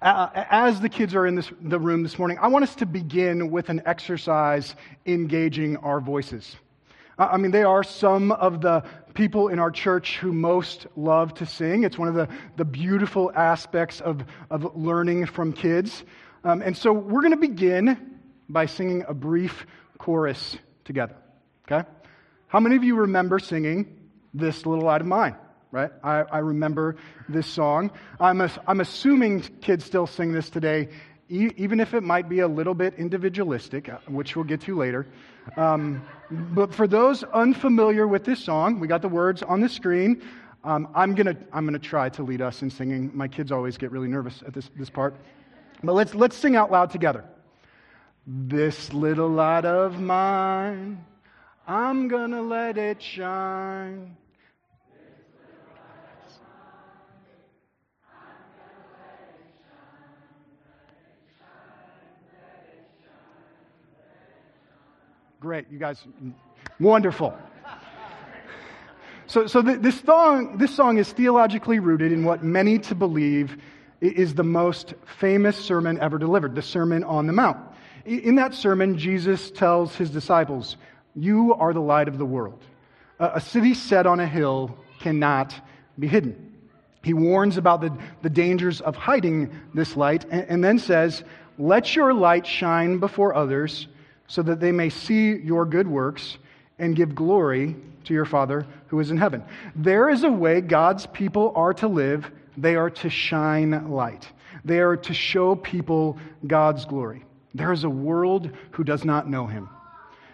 Uh, as the kids are in this, the room this morning, I want us to begin with an exercise engaging our voices. I mean, they are some of the people in our church who most love to sing. It's one of the, the beautiful aspects of, of learning from kids. Um, and so we're going to begin by singing a brief chorus together. Okay? How many of you remember singing This Little Light of Mine? Right? I, I remember this song. I'm, a, I'm assuming kids still sing this today, e- even if it might be a little bit individualistic, uh, which we'll get to later. Um, but for those unfamiliar with this song, we got the words on the screen. Um, I'm going to I'm gonna try to lead us in singing. My kids always get really nervous at this, this part. But let's, let's sing out loud together. This little light of mine, I'm going to let it shine. Great, you guys, wonderful. So, so this, song, this song is theologically rooted in what many to believe is the most famous sermon ever delivered, the Sermon on the Mount. In that sermon, Jesus tells his disciples, You are the light of the world. A city set on a hill cannot be hidden. He warns about the, the dangers of hiding this light and, and then says, Let your light shine before others so that they may see your good works and give glory to your Father who is in heaven. There is a way God's people are to live. They are to shine light. They are to show people God's glory. There is a world who does not know him.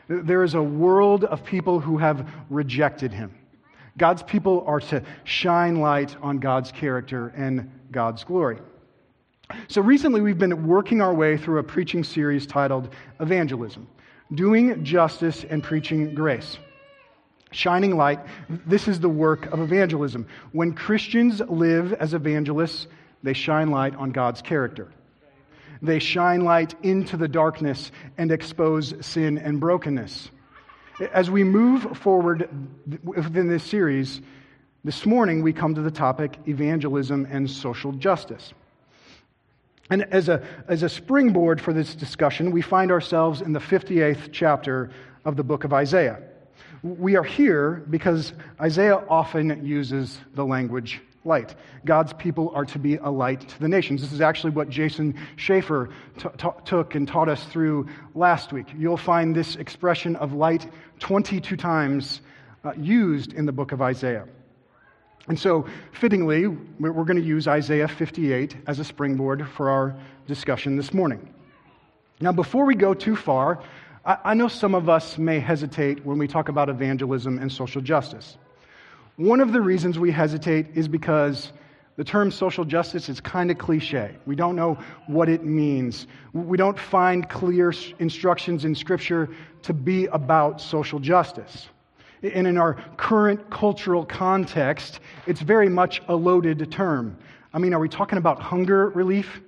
There is a world of people who have rejected him. God's people are to shine light on God's character and God's glory. So recently, we've been working our way through a preaching series titled Evangelism Doing Justice and Preaching Grace. Shining light, this is the work of evangelism. When Christians live as evangelists, they shine light on God's character. They shine light into the darkness and expose sin and brokenness. As we move forward within this series, this morning we come to the topic evangelism and social justice. And as a, as a springboard for this discussion, we find ourselves in the 58th chapter of the book of Isaiah. We are here because Isaiah often uses the language light. God's people are to be a light to the nations. This is actually what Jason Schaefer t- t- took and taught us through last week. You'll find this expression of light 22 times uh, used in the book of Isaiah. And so, fittingly, we're going to use Isaiah 58 as a springboard for our discussion this morning. Now, before we go too far, I know some of us may hesitate when we talk about evangelism and social justice. One of the reasons we hesitate is because the term social justice is kind of cliche. We don't know what it means. We don't find clear instructions in Scripture to be about social justice. And in our current cultural context, it's very much a loaded term. I mean, are we talking about hunger relief,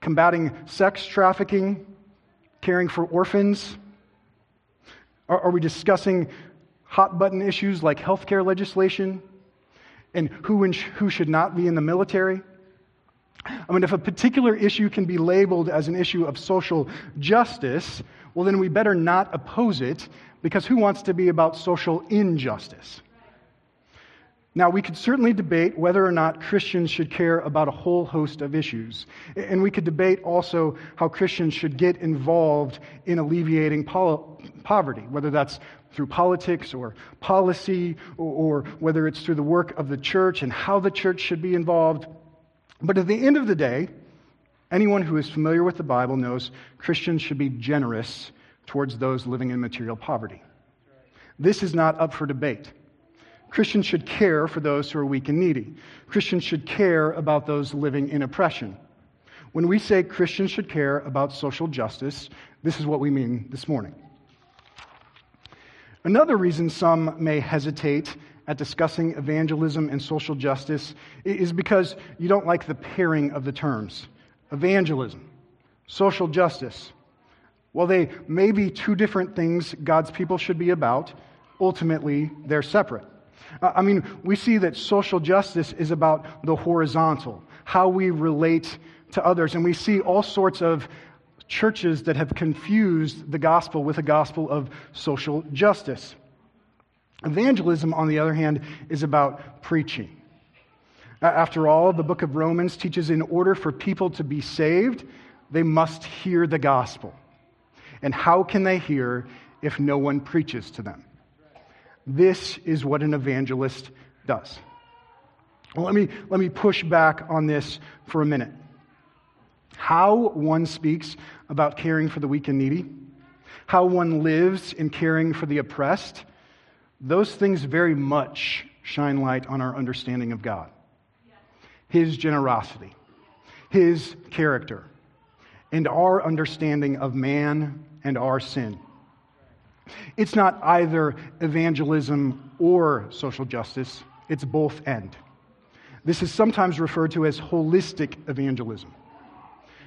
combating sex trafficking, caring for orphans? Are, are we discussing hot button issues like healthcare legislation and who, who should not be in the military? I mean, if a particular issue can be labeled as an issue of social justice, well, then we better not oppose it because who wants to be about social injustice? Now, we could certainly debate whether or not Christians should care about a whole host of issues. And we could debate also how Christians should get involved in alleviating pol- poverty, whether that's through politics or policy, or, or whether it's through the work of the church and how the church should be involved. But at the end of the day, anyone who is familiar with the Bible knows Christians should be generous towards those living in material poverty. This is not up for debate. Christians should care for those who are weak and needy. Christians should care about those living in oppression. When we say Christians should care about social justice, this is what we mean this morning. Another reason some may hesitate at discussing evangelism and social justice is because you don't like the pairing of the terms evangelism, social justice. While they may be two different things God's people should be about, ultimately they're separate. I mean, we see that social justice is about the horizontal, how we relate to others. And we see all sorts of churches that have confused the gospel with a gospel of social justice. Evangelism, on the other hand, is about preaching. After all, the book of Romans teaches in order for people to be saved, they must hear the gospel. And how can they hear if no one preaches to them? This is what an evangelist does. Well, let, me, let me push back on this for a minute. How one speaks about caring for the weak and needy, how one lives in caring for the oppressed, those things very much shine light on our understanding of God, His generosity, His character, and our understanding of man and our sin. It's not either evangelism or social justice, it's both and. This is sometimes referred to as holistic evangelism.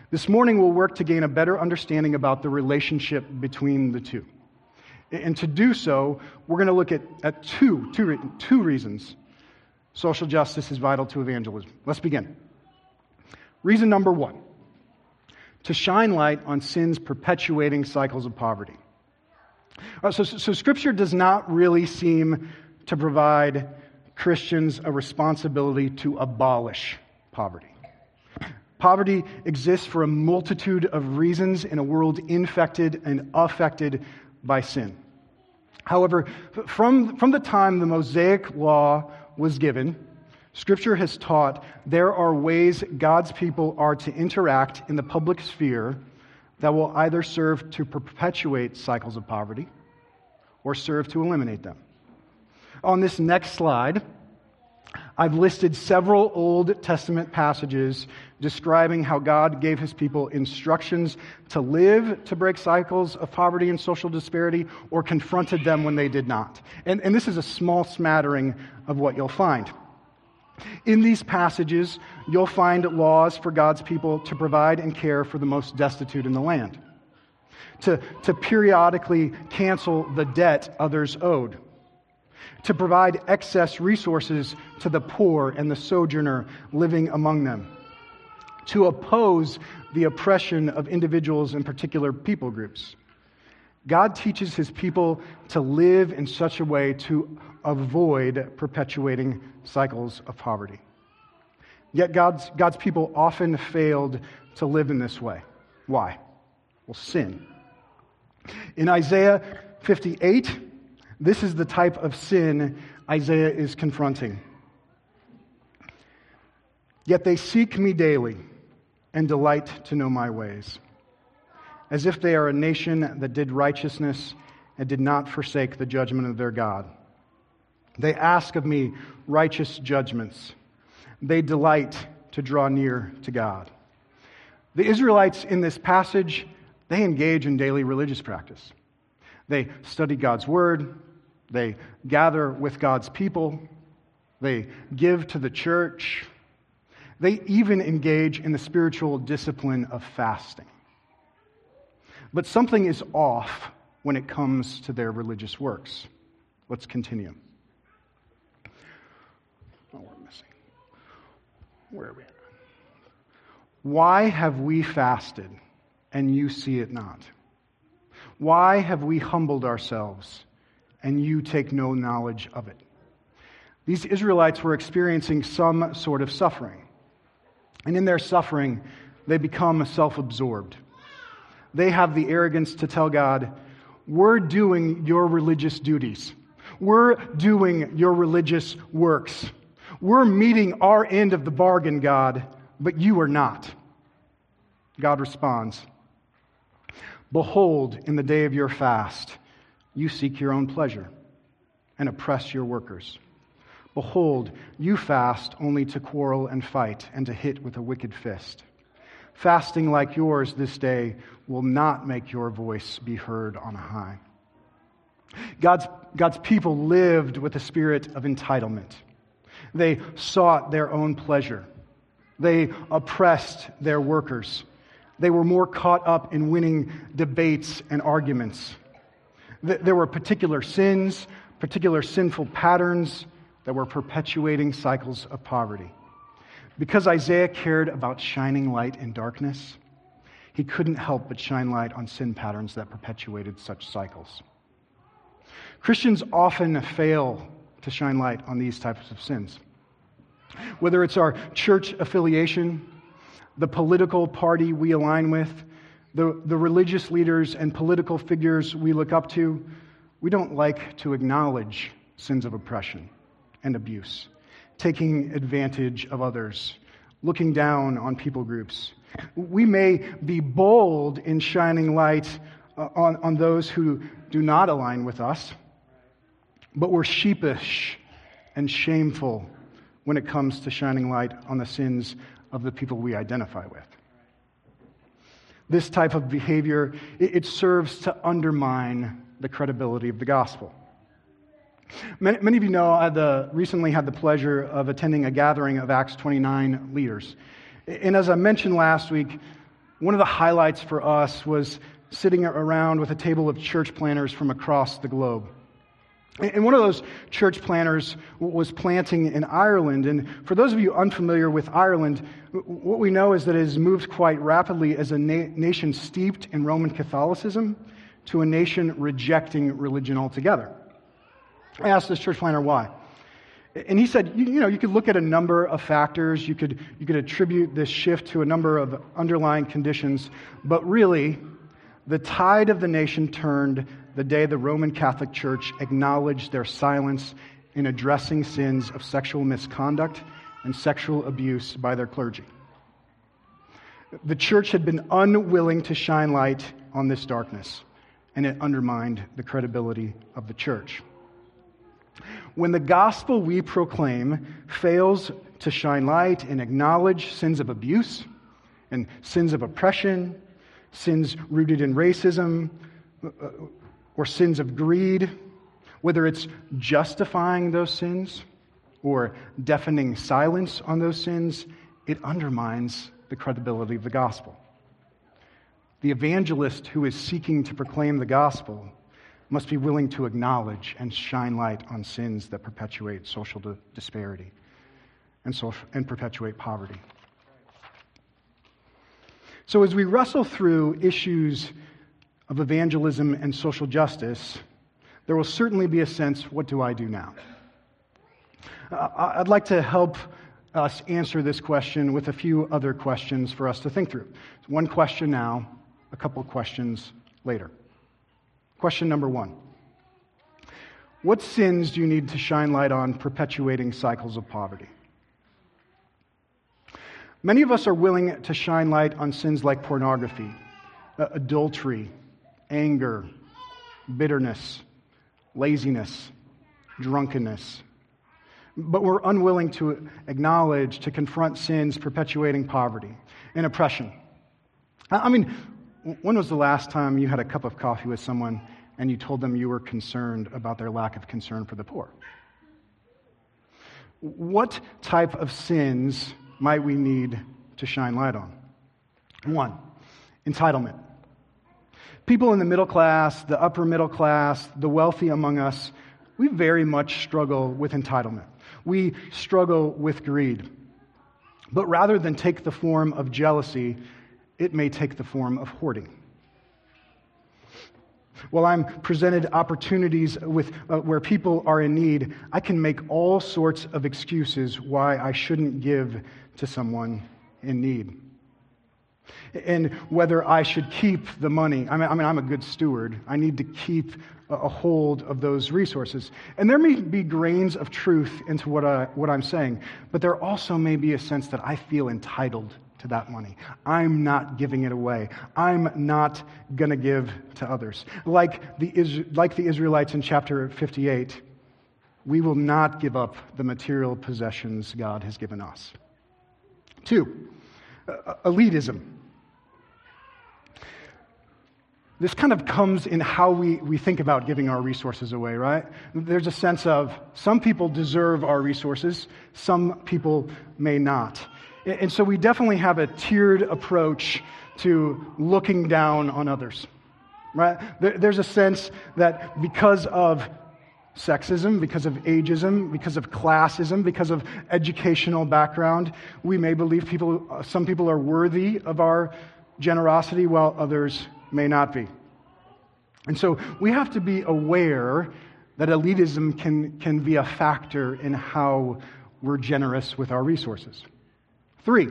This morning, we'll work to gain a better understanding about the relationship between the two. And to do so, we're going to look at, at two, two, two reasons social justice is vital to evangelism. Let's begin. Reason number one to shine light on sin's perpetuating cycles of poverty. Uh, so, so, Scripture does not really seem to provide Christians a responsibility to abolish poverty. Poverty exists for a multitude of reasons in a world infected and affected by sin. However, from, from the time the Mosaic law was given, Scripture has taught there are ways God's people are to interact in the public sphere that will either serve to perpetuate cycles of poverty or serve to eliminate them. On this next slide, I've listed several Old Testament passages describing how God gave his people instructions to live to break cycles of poverty and social disparity or confronted them when they did not. And, and this is a small smattering of what you'll find. In these passages, you'll find laws for God's people to provide and care for the most destitute in the land, to, to periodically cancel the debt others owed to provide excess resources to the poor and the sojourner living among them, to oppose the oppression of individuals and particular people groups. God teaches his people to live in such a way to avoid perpetuating cycles of poverty. Yet God's, God's people often failed to live in this way. Why? Well, sin. In Isaiah 58, this is the type of sin Isaiah is confronting. Yet they seek me daily and delight to know my ways, as if they are a nation that did righteousness and did not forsake the judgment of their God. They ask of me righteous judgments. They delight to draw near to God. The Israelites in this passage, they engage in daily religious practice. They study God's word, they gather with God's people. They give to the church. They even engage in the spiritual discipline of fasting. But something is off when it comes to their religious works. Let's continue. Oh, we're missing. Where are we at? Why have we fasted and you see it not? Why have we humbled ourselves and you take no knowledge of it. These Israelites were experiencing some sort of suffering. And in their suffering, they become self absorbed. They have the arrogance to tell God, We're doing your religious duties. We're doing your religious works. We're meeting our end of the bargain, God, but you are not. God responds, Behold, in the day of your fast, you seek your own pleasure and oppress your workers. Behold, you fast only to quarrel and fight and to hit with a wicked fist. Fasting like yours this day will not make your voice be heard on high. God's, God's people lived with a spirit of entitlement. They sought their own pleasure. They oppressed their workers. They were more caught up in winning debates and arguments there were particular sins, particular sinful patterns that were perpetuating cycles of poverty. Because Isaiah cared about shining light in darkness, he couldn't help but shine light on sin patterns that perpetuated such cycles. Christians often fail to shine light on these types of sins. Whether it's our church affiliation, the political party we align with, the, the religious leaders and political figures we look up to, we don't like to acknowledge sins of oppression and abuse, taking advantage of others, looking down on people groups. We may be bold in shining light uh, on, on those who do not align with us, but we're sheepish and shameful when it comes to shining light on the sins of the people we identify with. This type of behavior, it, serves to undermine the credibility of the gospel. Many, many of you know I the, recently had the pleasure of attending a gathering of Acts 29 leaders. And as I mentioned last week, one of the highlights for us was sitting around with a table of church planters from across the globe. And one of those church planters was planting in Ireland. And for those of you unfamiliar with Ireland, what we know is that it has moved quite rapidly as a na- nation steeped in Roman Catholicism to a nation rejecting religion altogether. I asked this church planter why. And he said, you, you, know, you could look at a number of factors. You could, you could attribute this shift to a number of underlying conditions. But really, the tide of the nation turned the day the Roman Catholic Church acknowledged their silence in addressing sins of sexual misconduct and sexual abuse by their clergy. The church had been unwilling to shine light on this darkness, and it undermined the credibility of the church. When the gospel we proclaim fails to shine light and acknowledge sins of abuse and sins of oppression, sins rooted in racism, uh, uh, or sins of greed, whether it's justifying those sins or deafening silence on those sins, it undermines the credibility of the gospel. The evangelist who is seeking to proclaim the gospel must be willing to acknowledge and shine light on sins that perpetuate social disparity and, social, and perpetuate poverty. So, as we wrestle through issues of evangelism and social justice, there will certainly be a sense what do I do now? Uh, I'd like to help us answer this question with a few other questions for us to think through. One question now, a couple questions later. Question number one What sins do you need to shine light on perpetuating cycles of poverty? Many of us are willing to shine light on sins like pornography, adultery, anger, bitterness, laziness, drunkenness. But we're unwilling to acknowledge, to confront sins perpetuating poverty and oppression. I mean, when was the last time you had a cup of coffee with someone and you told them you were concerned about their lack of concern for the poor? What type of sins might we need to shine light on? One, entitlement. People in the middle class, the upper middle class, the wealthy among us, we very much struggle with entitlement. We struggle with greed. But rather than take the form of jealousy, it may take the form of hoarding. While I'm presented opportunities with, uh, where people are in need, I can make all sorts of excuses why I shouldn't give to someone in need and whether I should keep the money. I mean, I mean, I'm a good steward. I need to keep a hold of those resources. And there may be grains of truth into what, I, what I'm saying, but there also may be a sense that I feel entitled to that money. I'm not giving it away. I'm not going to give to others. Like the, like the Israelites in chapter 58, we will not give up the material possessions God has given us. Two, elitism this kind of comes in how we, we think about giving our resources away, right? There's a sense of some people deserve our resources, some people may not. And so we definitely have a tiered approach to looking down on others, right? There's a sense that because of sexism, because of ageism, because of classism, because of educational background. We may believe people, uh, some people are worthy of our generosity while others may not be. And so we have to be aware that elitism can, can be a factor in how we're generous with our resources. Three,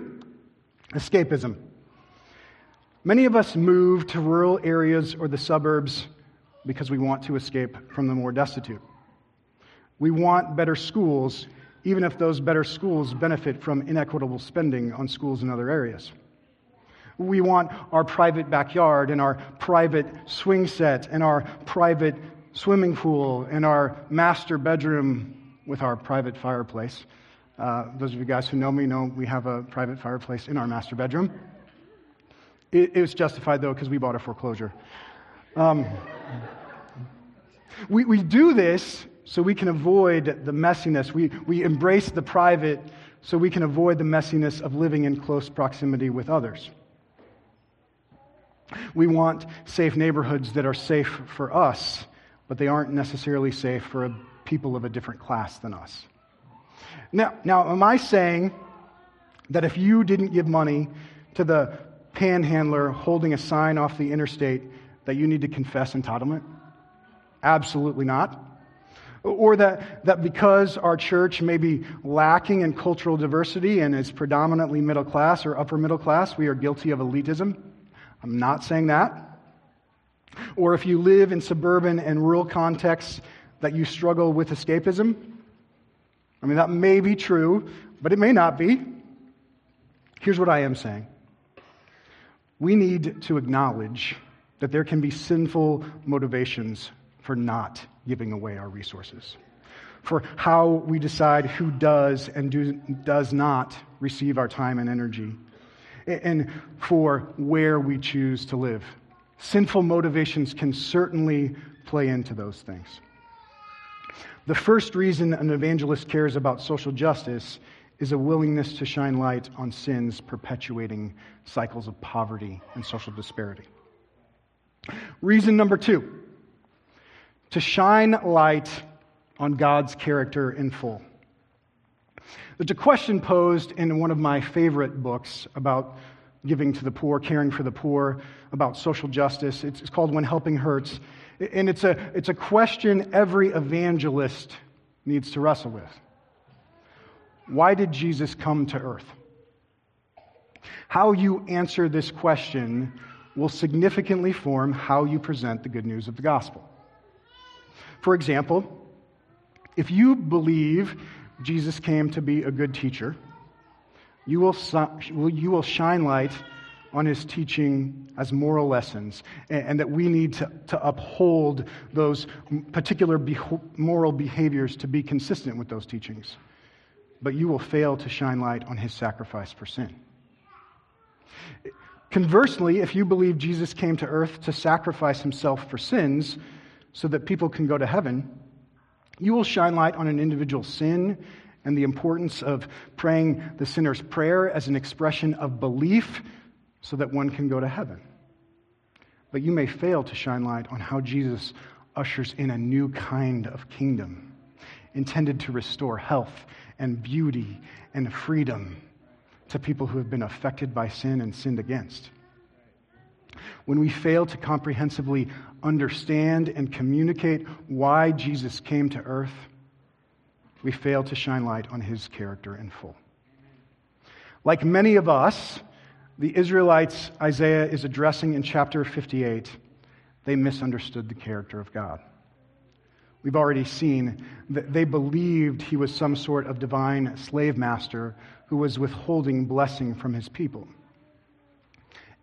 escapism. Many of us move to rural areas or the suburbs because we want to escape from the more destitute. We want better schools, even if those better schools benefit from inequitable spending on schools in other areas. We want our private backyard and our private swing set and our private swimming pool and our master bedroom with our private fireplace. Uh, those of you guys who know me know we have a private fireplace in our master bedroom. It, it was justified, though, because we bought a foreclosure. Um, we, we do this so we can avoid the messiness. We, we embrace the private so we can avoid the messiness of living in close proximity with others. We want safe neighborhoods that are safe for us, but they aren't necessarily safe for people of a different class than us. Now, now, am I saying that if you didn't give money to the panhandler holding a sign off the interstate that you need to confess entitlement? Absolutely not. Or that, that because our church may be lacking in cultural diversity and is predominantly middle class or upper middle class, we are guilty of elitism? I'm not saying that. Or if you live in suburban and rural contexts, that you struggle with escapism? I mean, that may be true, but it may not be. Here's what I am saying we need to acknowledge that there can be sinful motivations for not giving away our resources, for how we decide who does and do, does not receive our time and energy, and for where we choose to live. Sinful motivations can certainly play into those things. The first reason an evangelist cares about social justice is a willingness to shine light on sins perpetuating cycles of poverty and social disparity. Reason number two to shine light on God's character in full. There's a question posed in one of my favorite books about giving to the poor, caring for the poor, about social justice. It's, called When Helping Hurts. And it's a, it's a question every evangelist needs to wrestle with. Why did Jesus come to earth? How you answer this question will significantly form how you present the good news of the gospel. For example, if you believe Jesus came to be a good teacher, you will, you will shine light on his teaching as moral lessons, and, that we need to, to uphold those particular moral behaviors to be consistent with those teachings. But you will fail to shine light on his sacrifice for sin. Conversely, if you believe Jesus came to earth to sacrifice himself for sins so that people can go to heaven, you will shine light on an individual's sin and the importance of praying the sinner's prayer as an expression of belief so that one can go to heaven. But you may fail to shine light on how Jesus ushers in a new kind of kingdom intended to restore health and beauty and freedom to people who have been affected by sin and sinned against. When we fail to comprehensively understand and communicate why Jesus came to earth, we fail to shine light on his character in full. Like many of us, the Israelites Isaiah is addressing in chapter 58, they misunderstood the character of God. We've already seen that they believed he was some sort of divine slave master who was withholding blessing from his people.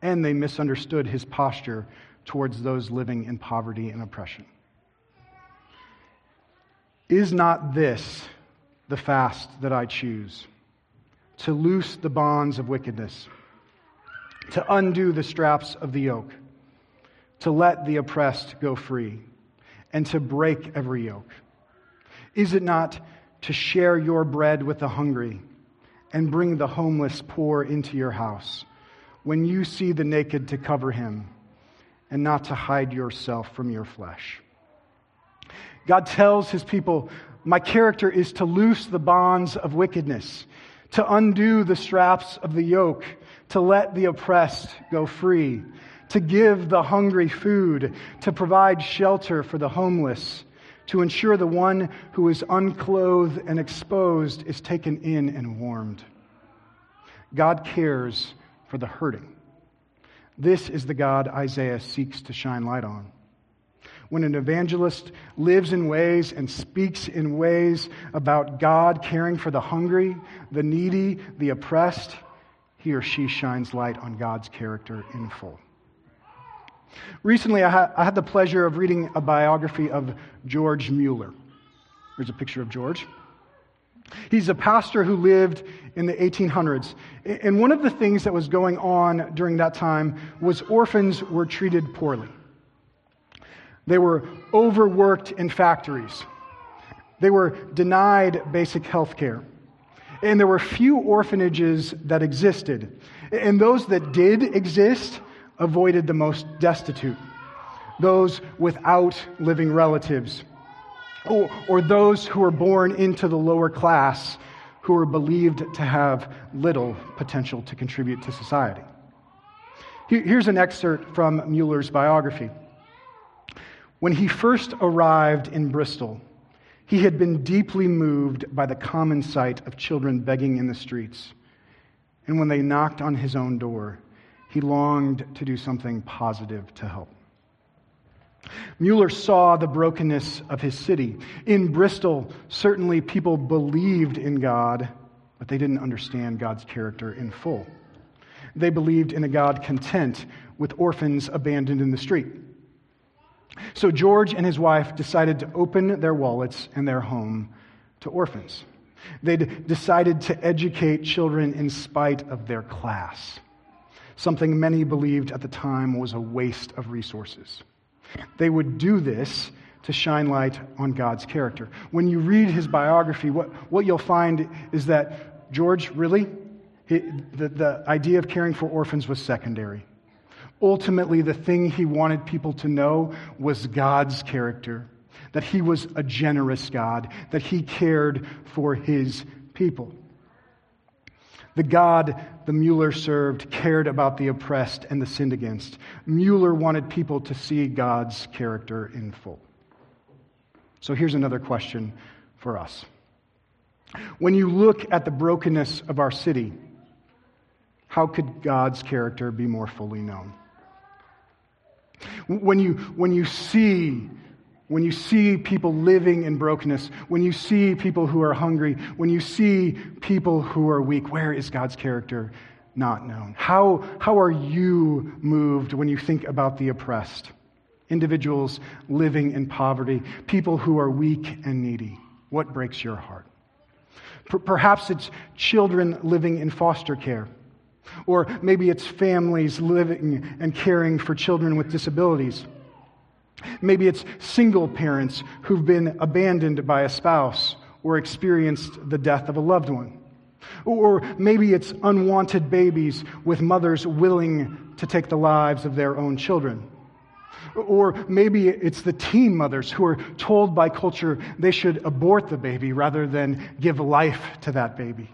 And they misunderstood his posture towards those living in poverty and oppression. Is not this the fast that I choose? To loose the bonds of wickedness to undo the straps of the yoke, to let the oppressed go free, and to break every yoke? Is it not to share your bread with the hungry and bring the homeless poor into your house? When you see the naked, to cover him and not to hide yourself from your flesh. God tells his people, My character is to loose the bonds of wickedness, to undo the straps of the yoke, to let the oppressed go free, to give the hungry food, to provide shelter for the homeless, to ensure the one who is unclothed and exposed is taken in and warmed. God cares for the hurting. This is the God Isaiah seeks to shine light on. When an evangelist lives in ways and speaks in ways about God caring for the hungry, the needy, the oppressed, he or she shines light on God's character in full. Recently, I had, I had the pleasure of reading a biography of George Mueller. Here's a picture of George. He's a pastor who lived in the 1800s. And one of the things that was going on during that time was orphans were treated poorly. They were overworked in factories. They were denied basic health care. And there were few orphanages that existed. And those that did exist avoided the most destitute, those without living relatives, or, or those who were born into the lower class who were believed to have little potential to contribute to society. Here's an excerpt from Mueller's biography. When he first arrived in Bristol, he had been deeply moved by the common sight of children begging in the streets. And when they knocked on his own door, he longed to do something positive to help. Mueller saw the brokenness of his city. In Bristol, certainly people believed in God, but they didn't understand God's character in full. They believed in a God content with orphans abandoned in the street. So George and his wife decided to open their wallets and their home to orphans. They decided to educate children in spite of their class, something many believed at the time was a waste of resources. They would do this to shine light on God's character. When you read his biography, what, what you'll find is that George really, he, the, the idea of caring for orphans was secondary. Ultimately, the thing he wanted people to know was God's character, that he was a generous God, that he cared for his people. The God the Mueller served cared about the oppressed and the sinned against. Mueller wanted people to see God's character in full. So here's another question for us. When you look at the brokenness of our city, how could God's character be more fully known? When you, when you see when you see people living in brokenness, when you see people who are hungry, when you see people who are weak, where is God's character not known? How, how are you moved when you think about the oppressed? Individuals living in poverty, people who are weak and needy. What breaks your heart? Perhaps it's children living in foster care. Or maybe it's families living and caring for children with disabilities. Maybe it's single parents who've been abandoned by a spouse or experienced the death of a loved one. Or maybe it's unwanted babies with mothers willing to take the lives of their own children. Or maybe it's the teen mothers who are told by culture they should abort the baby rather than give life to that baby.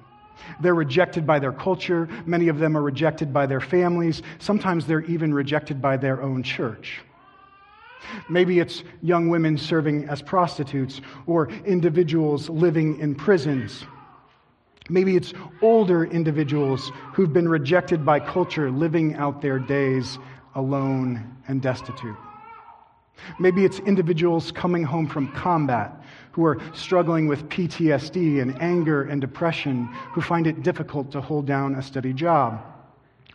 They're rejected by their culture. Many of them are rejected by their families. Sometimes they're even rejected by their own church. Maybe it's young women serving as prostitutes or individuals living in prisons. Maybe it's older individuals who've been rejected by culture, living out their days alone and destitute. Maybe it's individuals coming home from combat who are struggling with PTSD and anger and depression, who find it difficult to hold down a steady job.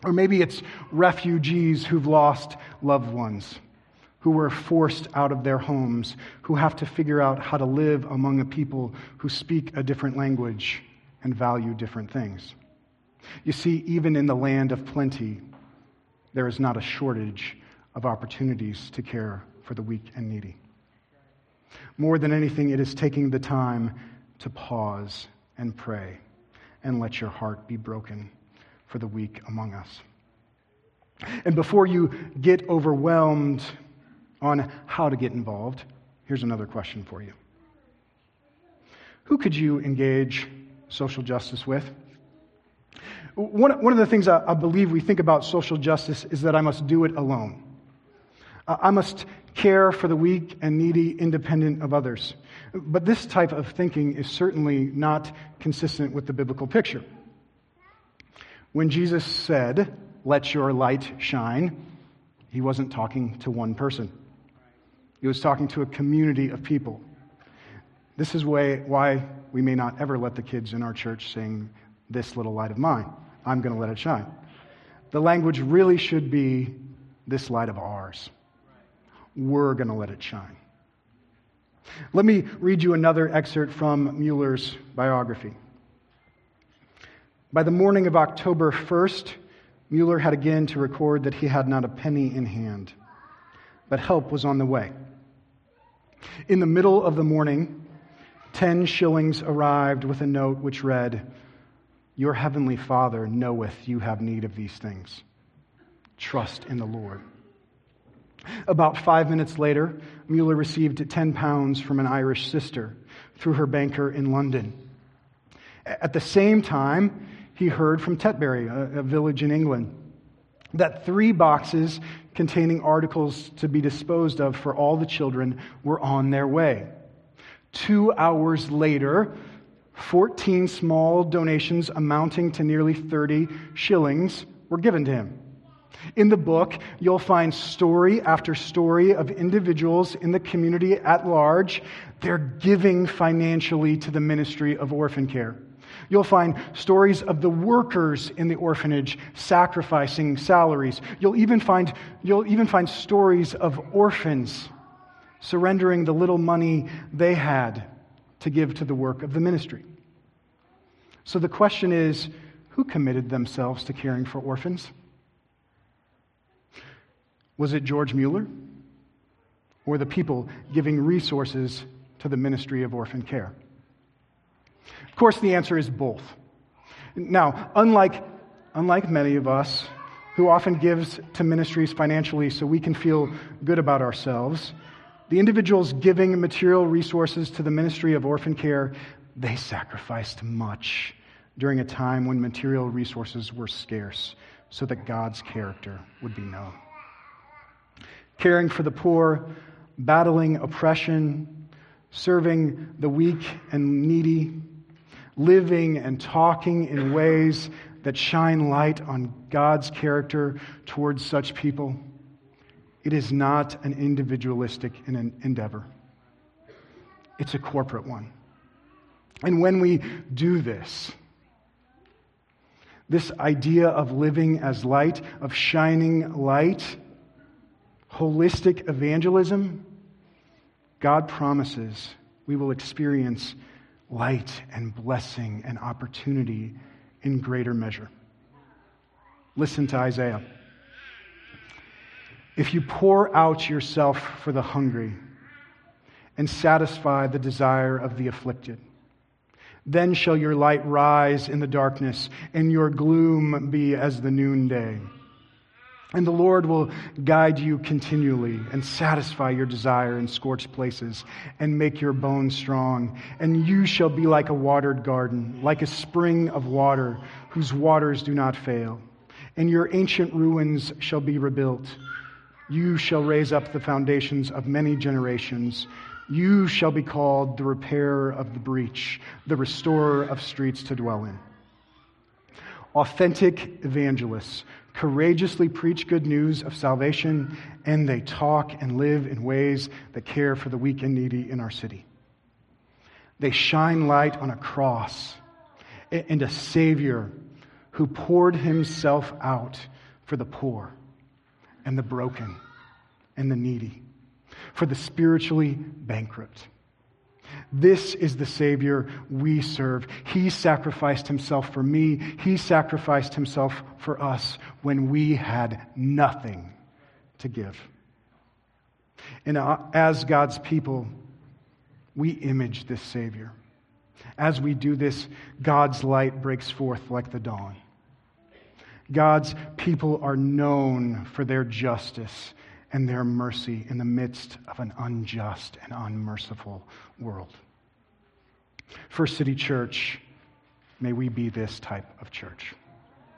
Or maybe it's refugees who've lost loved ones who were forced out of their homes, who have to figure out how to live among a people who speak a different language and value different things. You see, even in the land of plenty, there is not a shortage of opportunities to care for the weak and needy. More than anything, it is taking the time to pause and pray and let your heart be broken for the weak among us. And before you get overwhelmed on how to get involved, Here's another question for you Who could you engage social justice with? One, one of the things I, I believe we think about social justice is that I must do it alone. I must care for the weak and needy independent of others. But this type of thinking is certainly not consistent with the biblical picture. When Jesus said, Let your light shine, he wasn't talking to one person, he was talking to a community of people. This is why we may not ever let the kids in our church sing, This little light of mine. I'm going to let it shine. The language really should be, This light of ours we're going to let it shine. Let me read you another excerpt from Mueller's biography. By the morning of October 1st, Mueller had again to record that he had not a penny in hand, but help was on the way. In the middle of the morning, ten shillings arrived with a note which read, Your heavenly Father knoweth you have need of these things. Trust in the Lord. About five minutes later, Mueller received 10 pounds from an Irish sister through her banker in London. At the same time, he heard from Tetbury, a, a village in England, that three boxes containing articles to be disposed of for all the children were on their way. Two hours later, 14 small donations amounting to nearly 30 shillings were given to him. In the book, you'll find story after story of individuals in the community at large. They're giving financially to the ministry of orphan care. You'll find stories of the workers in the orphanage sacrificing salaries. You'll even find, you'll even find stories of orphans surrendering the little money they had to give to the work of the ministry. So the question is who committed themselves to caring for orphans? Was it George Mueller? Or the people giving resources to the ministry of orphan care? Of course, the answer is both. Now, unlike, unlike many of us who often gives to ministries financially so we can feel good about ourselves, the individuals giving material resources to the ministry of orphan care, they sacrificed much during a time when material resources were scarce so that God's character would be known caring for the poor, battling oppression, serving the weak and needy, living and talking in ways that shine light on God's character towards such people. It is not an individualistic endeavor, it's a corporate one. And when we do this, this idea of living as light, of shining light, holistic evangelism, God promises we will experience light and blessing and opportunity in greater measure. Listen to Isaiah. If you pour out yourself for the hungry and satisfy the desire of the afflicted, then shall your light rise in the darkness and your gloom be as the noonday. And the Lord will guide you continually and satisfy your desire in scorched places and make your bones strong. And you shall be like a watered garden, like a spring of water whose waters do not fail. And your ancient ruins shall be rebuilt. You shall raise up the foundations of many generations. You shall be called the repairer of the breach, the restorer of streets to dwell in. Authentic evangelists courageously preach good news of salvation, and they talk and live in ways that care for the weak and needy in our city. They shine light on a cross and a Savior who poured himself out for the poor and the broken and the needy, for the spiritually bankrupt. This is the Savior we serve. He sacrificed himself for me. He sacrificed himself for us when we had nothing to give. And uh, as God's people, we image this Savior. As we do this, God's light breaks forth like the dawn. God's people are known for their justice and their mercy in the midst of an unjust and unmerciful world. First City Church, may we be this type of church.